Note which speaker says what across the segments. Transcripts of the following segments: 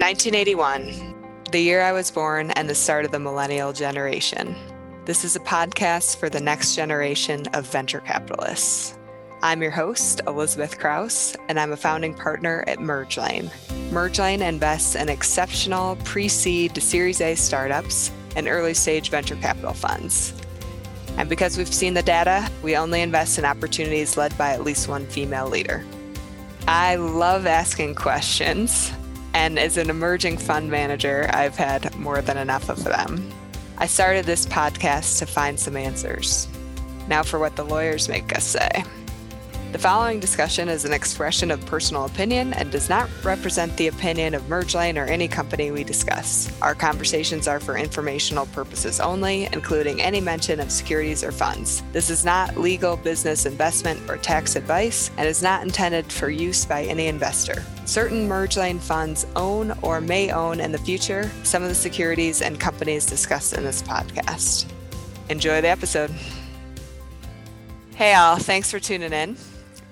Speaker 1: 1981, the year I was born and the start of the millennial generation. This is a podcast for the next generation of venture capitalists. I'm your host, Elizabeth Kraus, and I'm a founding partner at MergeLane. MergeLane invests in exceptional pre seed to Series A startups and early stage venture capital funds. And because we've seen the data, we only invest in opportunities led by at least one female leader. I love asking questions. And as an emerging fund manager, I've had more than enough of them. I started this podcast to find some answers. Now for what the lawyers make us say. The following discussion is an expression of personal opinion and does not represent the opinion of MergeLane or any company we discuss. Our conversations are for informational purposes only, including any mention of securities or funds. This is not legal, business, investment, or tax advice and is not intended for use by any investor. Certain MergeLane funds own or may own in the future some of the securities and companies discussed in this podcast. Enjoy the episode. Hey, all. Thanks for tuning in.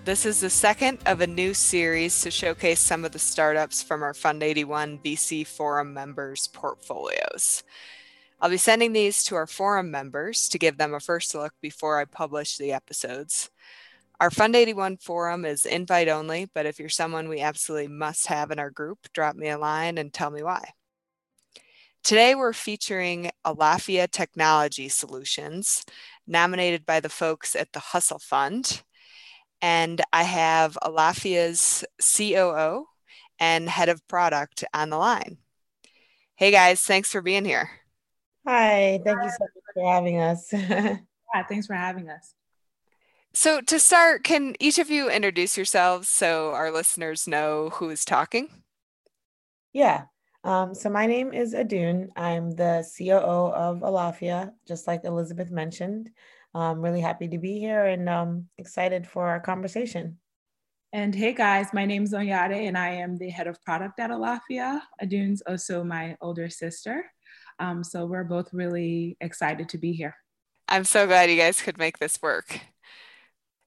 Speaker 1: This is the second of a new series to showcase some of the startups from our Fund 81 VC Forum members' portfolios. I'll be sending these to our forum members to give them a first look before I publish the episodes. Our Fund 81 forum is invite only, but if you're someone we absolutely must have in our group, drop me a line and tell me why. Today, we're featuring Alaffia Technology Solutions, nominated by the folks at the Hustle Fund and I have Alaffia's COO and head of product on the line. Hey guys, thanks for being here.
Speaker 2: Hi, thank you so much for having us.
Speaker 3: yeah, thanks for having us.
Speaker 1: So, to start, can each of you introduce yourselves so our listeners know who is talking?
Speaker 2: Yeah. Um, so, my name is Adun. I'm the COO of Alaffia, just like Elizabeth mentioned. I'm really happy to be here and um, excited for our conversation.
Speaker 3: And hey guys, my name is Onyade and I am the head of product at Alaffia. Adun's also my older sister. Um, so we're both really excited to be here.
Speaker 1: I'm so glad you guys could make this work.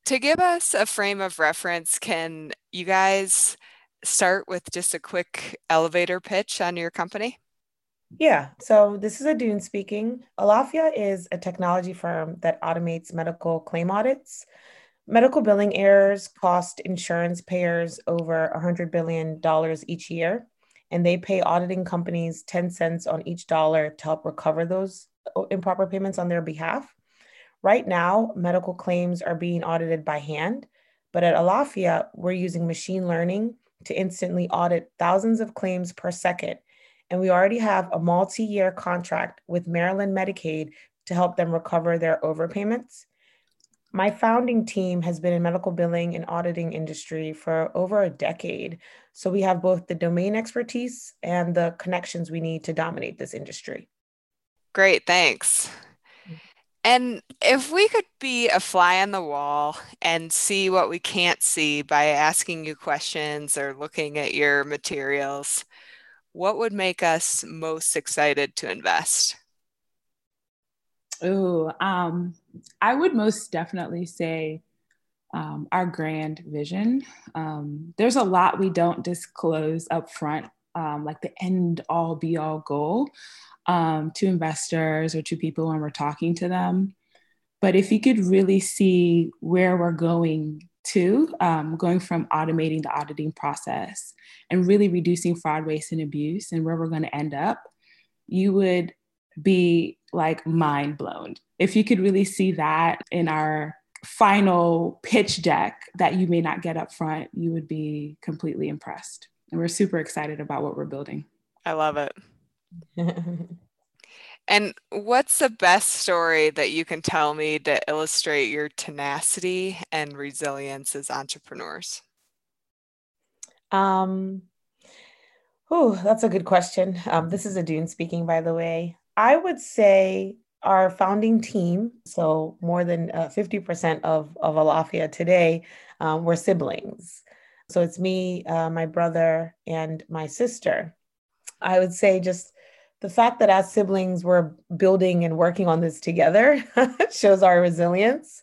Speaker 1: To give us a frame of reference, can you guys start with just a quick elevator pitch on your company?
Speaker 2: Yeah, so this is Adun speaking. Alaffia is a technology firm that automates medical claim audits. Medical billing errors cost insurance payers over $100 billion each year, and they pay auditing companies 10 cents on each dollar to help recover those uh, improper payments on their behalf. Right now, medical claims are being audited by hand, but at Alaffia, we're using machine learning to instantly audit thousands of claims per second and we already have a multi year contract with Maryland Medicaid to help them recover their overpayments. My founding team has been in medical billing and auditing industry for over a decade. So we have both the domain expertise and the connections we need to dominate this industry.
Speaker 1: Great, thanks. And if we could be a fly on the wall and see what we can't see by asking you questions or looking at your materials, what would make us most excited to invest?
Speaker 3: Oh, um, I would most definitely say um, our grand vision. Um, there's a lot we don't disclose up front, um, like the end all be all goal um, to investors or to people when we're talking to them. But if you could really see where we're going to, um, going from automating the auditing process and really reducing fraud, waste, and abuse and where we're going to end up, you would be like mind blown. If you could really see that in our final pitch deck that you may not get up front, you would be completely impressed. And we're super excited about what we're building.
Speaker 1: I love it. And what's the best story that you can tell me to illustrate your tenacity and resilience as entrepreneurs?
Speaker 2: Um, oh, that's a good question. Um, this is Adun speaking, by the way. I would say our founding team, so more than uh, 50% of, of Alaffia today, um, were siblings. So it's me, uh, my brother, and my sister. I would say just the fact that as siblings we're building and working on this together shows our resilience.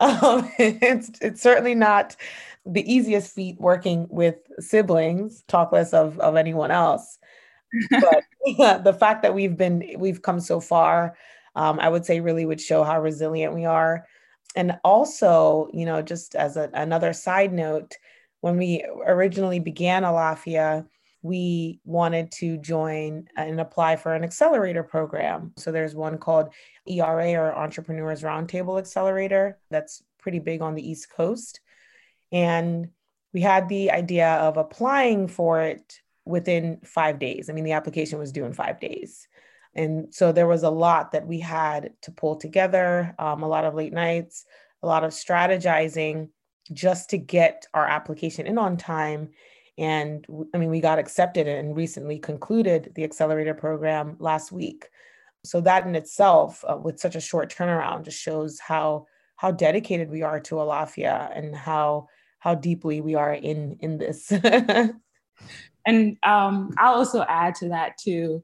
Speaker 2: Um, it's, it's certainly not the easiest feat working with siblings, talk less of, of anyone else. But the fact that we've been, we've come so far, um, I would say really would show how resilient we are. And also, you know, just as a, another side note, when we originally began Alaffia, we wanted to join and apply for an accelerator program. So there's one called ERA or Entrepreneurs Roundtable Accelerator that's pretty big on the East Coast. And we had the idea of applying for it within five days. I mean, the application was due in five days. And so there was a lot that we had to pull together, um, a lot of late nights, a lot of strategizing just to get our application in on time. And I mean, we got accepted and recently concluded the accelerator program last week. So that in itself, uh, with such a short turnaround, just shows how how dedicated we are to Alaffia and how how deeply we are in in this.
Speaker 3: and um, I'll also add to that too,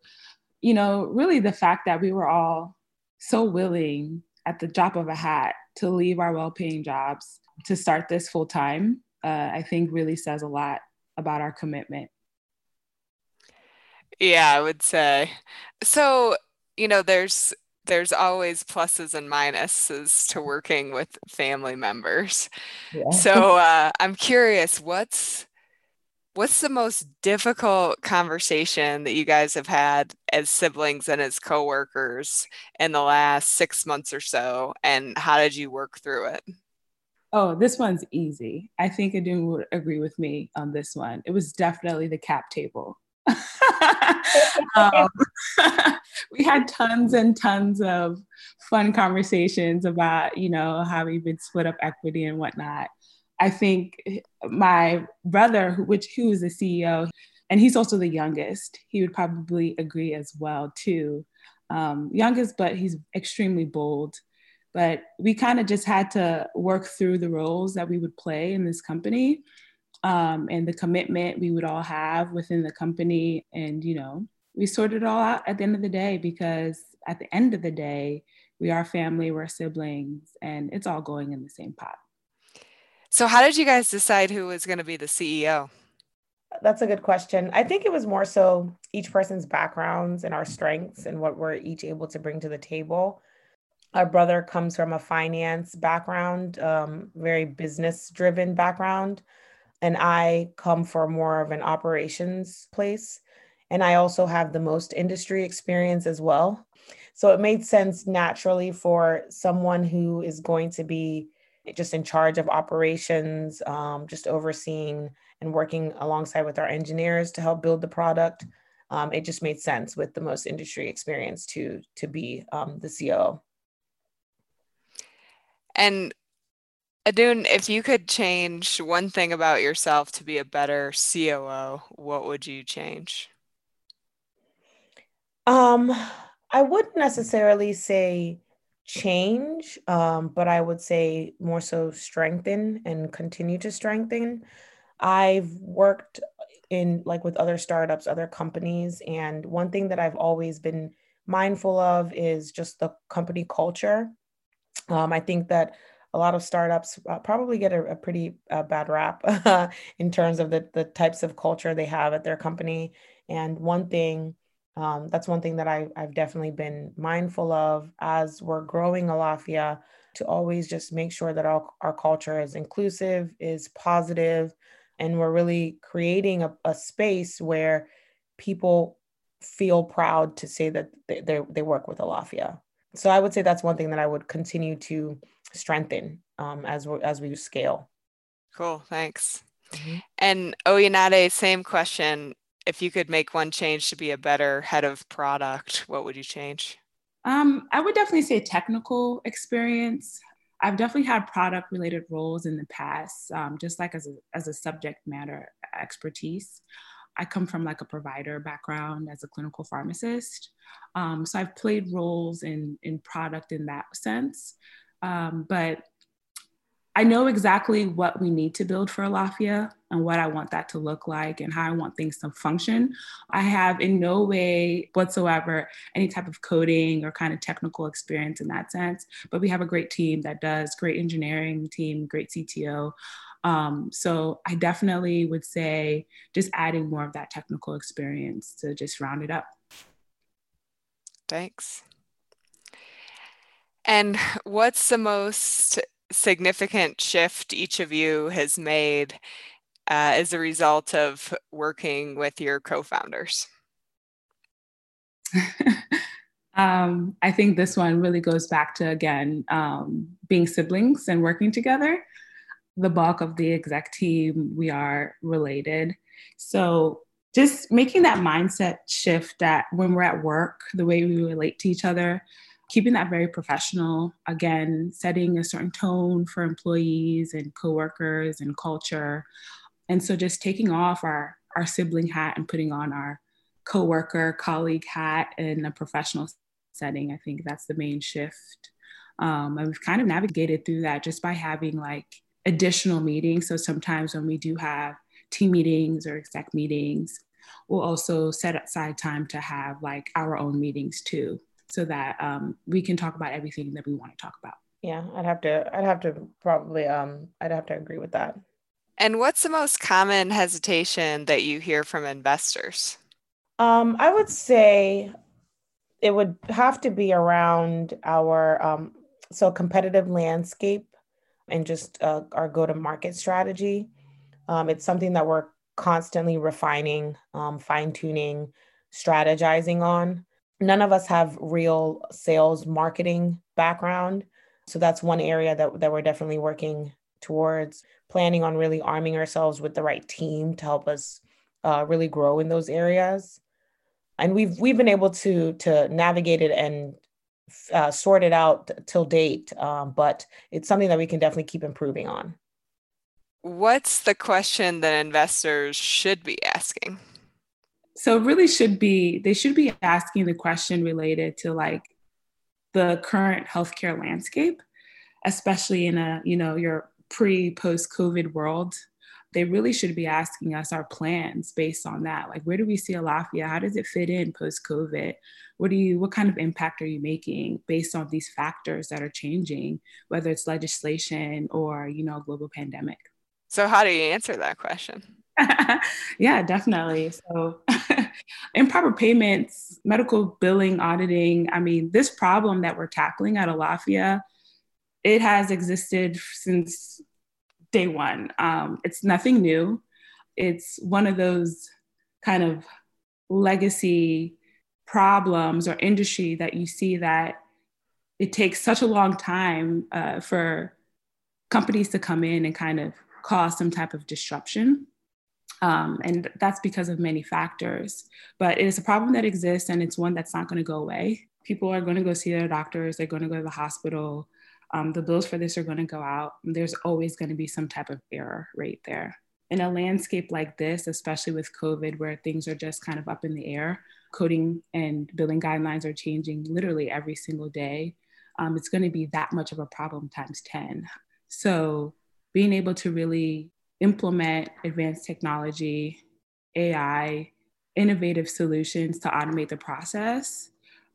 Speaker 3: you know, really the fact that we were all so willing at the drop of a hat to leave our well-paying jobs to start this full time, uh, I think really says a lot about our commitment.
Speaker 1: Yeah, I would say. So, you know, there's there's always pluses and minuses to working with family members. Yeah. So uh, I'm curious, what's what's the most difficult conversation that you guys have had as siblings and as coworkers in the last six months or so, and how did you work through it?
Speaker 3: Oh, this one's easy. I think Adun would agree with me on this one. It was definitely the cap table. um, we had tons and tons of fun conversations about, you know, how we would split up equity and whatnot. I think my brother, which who is the CEO, and he's also the youngest, he would probably agree as well too. Um, youngest, but he's extremely bold. But we kind of just had to work through the roles that we would play in this company um, and the commitment we would all have within the company. And, you know, we sorted it all out at the end of the day because at the end of the day, we are family, we're siblings, and it's all going in the same pot.
Speaker 1: So, how did you guys decide who was going to be the CEO?
Speaker 2: That's a good question. I think it was more so each person's backgrounds and our strengths and what we're each able to bring to the table. Our brother comes from a finance background, um, very business driven background and I come from more of an operations place. And I also have the most industry experience as well. So it made sense naturally for someone who is going to be just in charge of operations, um, just overseeing and working alongside with our engineers to help build the product. Um, it just made sense with the most industry experience to to be um, the CEO.
Speaker 1: And Adun, if you could change one thing about yourself to be a better COO, what would you change?
Speaker 2: Um, I wouldn't necessarily say change, um, but I would say more so strengthen and continue to strengthen. I've worked in like with other startups, other companies, and one thing that I've always been mindful of is just the company culture. Um, I think that a lot of startups uh, probably get a, a pretty uh, bad rap in terms of the, the types of culture they have at their company. And one thing, um, that's one thing that I, I've definitely been mindful of as we're growing Alaffia to always just make sure that our, our culture is inclusive, is positive, and we're really creating a, a space where people feel proud to say that they, they work with Alaffia. So I would say that's one thing that I would continue to strengthen um, as we as we scale.
Speaker 1: Cool, thanks. Mm-hmm. And Oyinade, same question. If you could make one change to be a better head of product, what would you change?
Speaker 3: Um, I would definitely say technical experience. I've definitely had product related roles in the past, um, just like as a, as a subject matter expertise. I come from like a provider background as a clinical pharmacist. Um, so I've played roles in, in product in that sense. Um, but I know exactly what we need to build for Alaffia and what I want that to look like and how I want things to function. I have in no way whatsoever any type of coding or kind of technical experience in that sense, but we have a great team that does great engineering team, great CTO. Um, so I definitely would say just adding more of that technical experience to just round it up.
Speaker 1: Thanks. And what's the most significant shift each of you has made uh, as a result of working with your co founders?
Speaker 3: um, I think this one really goes back to, again, um, being siblings and working together. The bulk of the exec team, we are related. So just making that mindset shift that when we're at work, the way we relate to each other, keeping that very professional, again, setting a certain tone for employees and coworkers and culture. And so just taking off our, our sibling hat and putting on our coworker, colleague hat in a professional setting, I think that's the main shift. Um, and we've kind of navigated through that just by having like additional meetings. So sometimes when we do have team meetings or exec meetings, we'll also set aside time to have like our own meetings too so that um, we can talk about everything that we want to talk about.
Speaker 2: Yeah, I'd have to, I'd have to probably, um, I'd have to agree with that.
Speaker 1: And what's the most common hesitation that you hear from investors?
Speaker 2: Um, I would say it would have to be around our um, so competitive landscape and just uh, our go-to-market strategy. Um, it's something that we're constantly refining, um, fine-tuning, strategizing on none of us have real sales marketing background. So that's one area that, that we're definitely working towards planning on really arming ourselves with the right team to help us uh, really grow in those areas. And we've we've been able to to navigate it and uh, sort it out till date, um, but it's something that we can definitely keep improving on.
Speaker 1: What's the question that investors should be asking?
Speaker 3: so really should be they should be asking the question related to like the current healthcare landscape especially in a you know your pre post covid world they really should be asking us our plans based on that like where do we see alaffia how does it fit in post covid what do you what kind of impact are you making based on these factors that are changing whether it's legislation or you know global pandemic
Speaker 1: so how do you answer that question
Speaker 3: yeah, definitely. So, improper payments, medical billing, auditing. I mean, this problem that we're tackling at Alaffia, it has existed since day one. Um, it's nothing new. It's one of those kind of legacy problems or industry that you see that it takes such a long time uh, for companies to come in and kind of cause some type of disruption. Um, and that's because of many factors. But it is a problem that exists and it's one that's not going to go away. People are going to go see their doctors, they're going to go to the hospital. Um, the bills for this are going to go out. There's always going to be some type of error rate there. In a landscape like this, especially with COVID, where things are just kind of up in the air, coding and billing guidelines are changing literally every single day. Um, it's going to be that much of a problem times 10. So, being able to really implement advanced technology, AI, innovative solutions to automate the process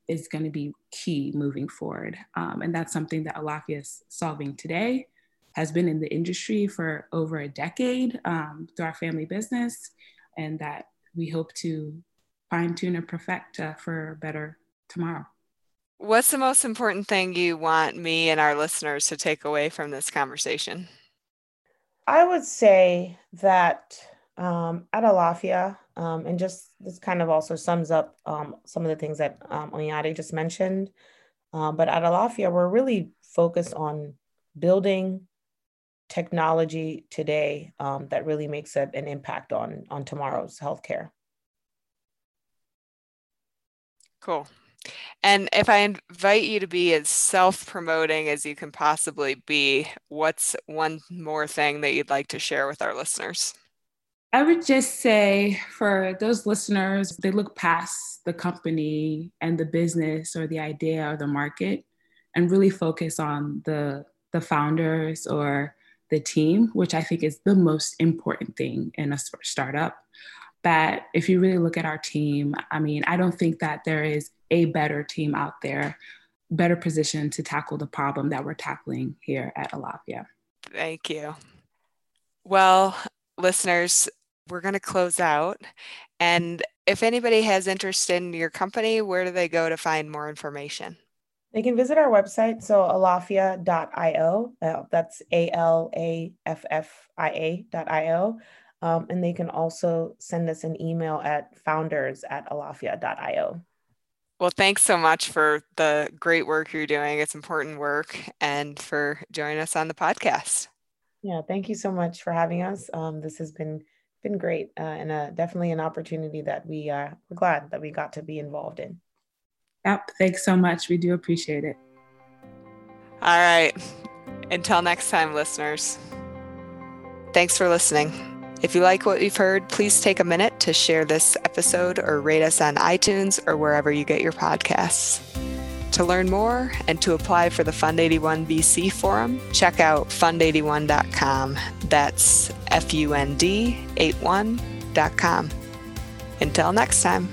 Speaker 3: is going to be key moving forward. Um, and that's something that Alaffia is solving today, has been in the industry for over a decade um, through our family business, and that we hope to fine tune and perfect uh, for a better tomorrow.
Speaker 1: What's the most important thing you want me and our listeners to take away from this conversation?
Speaker 2: I would say that um, at Alaffia, um, and just this kind of also sums up um, some of the things that um, Onyade just mentioned. Um, but at Alaffia, we're really focused on building technology today um, that really makes a, an impact on on tomorrow's healthcare.
Speaker 1: Cool. And if I invite you to be as self promoting as you can possibly be, what's one more thing that you'd like to share with our listeners?
Speaker 3: I would just say for those listeners, they look past the company and the business or the idea or the market and really focus on the, the founders or the team, which I think is the most important thing in a startup that if you really look at our team, I mean, I don't think that there is a better team out there, better positioned to tackle the problem that we're tackling here at Alaffia.
Speaker 1: Thank you. Well, listeners, we're going to close out. And if anybody has interest in your company, where do they go to find more information?
Speaker 2: They can visit our website, so alaffia.io. Uh, that's A L A F F I A.io. Um, and they can also send us an email at founders at alaffia.io.
Speaker 1: Well, thanks so much for the great work you're doing. It's important work and for joining us on the podcast.
Speaker 2: Yeah, thank you so much for having us. Um, this has been been great uh, and uh, definitely an opportunity that we uh, we're glad that we got to be involved in.
Speaker 3: Yep, thanks so much. We do appreciate it.
Speaker 1: All right. Until next time, listeners. Thanks for listening. If you like what you've heard, please take a minute to share this episode or rate us on iTunes or wherever you get your podcasts. To learn more and to apply for the Fund 81 VC Forum, check out fund81.com. That's F U N D 81.com. Until next time.